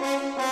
Música